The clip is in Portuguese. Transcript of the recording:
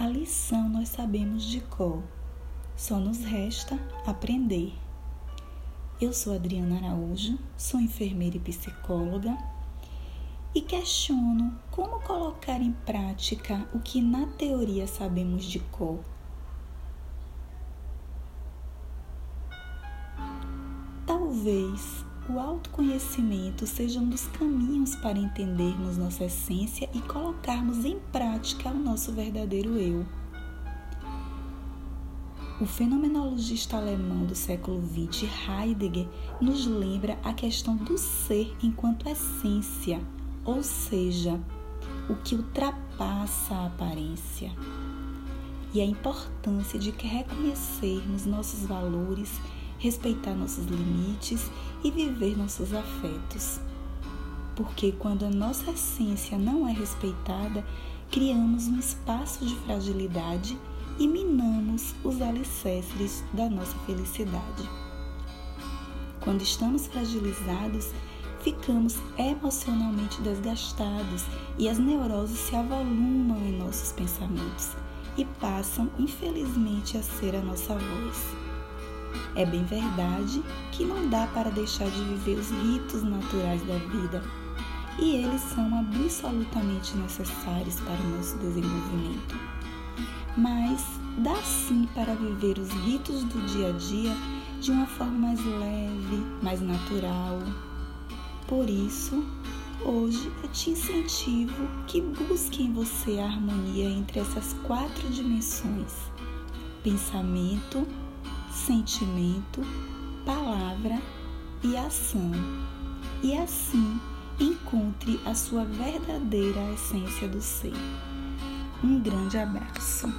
A lição nós sabemos de cor, só nos resta aprender. Eu sou Adriana Araújo, sou enfermeira e psicóloga e questiono como colocar em prática o que na teoria sabemos de cor. Talvez o autoconhecimento seja um dos caminhos para entendermos nossa essência e colocarmos em prática o nosso verdadeiro eu. O fenomenologista alemão do século XX, Heidegger, nos lembra a questão do ser enquanto essência, ou seja, o que ultrapassa a aparência. E a importância de reconhecermos nossos valores respeitar nossos limites e viver nossos afetos. Porque quando a nossa essência não é respeitada, criamos um espaço de fragilidade e minamos os alicerces da nossa felicidade. Quando estamos fragilizados, ficamos emocionalmente desgastados e as neuroses se avolumam em nossos pensamentos e passam, infelizmente, a ser a nossa voz. É bem verdade que não dá para deixar de viver os ritos naturais da vida, e eles são absolutamente necessários para o nosso desenvolvimento. Mas dá sim para viver os ritos do dia a dia de uma forma mais leve, mais natural. Por isso, hoje eu te incentivo que busque em você a harmonia entre essas quatro dimensões: pensamento, sentimento, palavra e ação. E assim encontre a sua verdadeira essência do ser. Um grande abraço.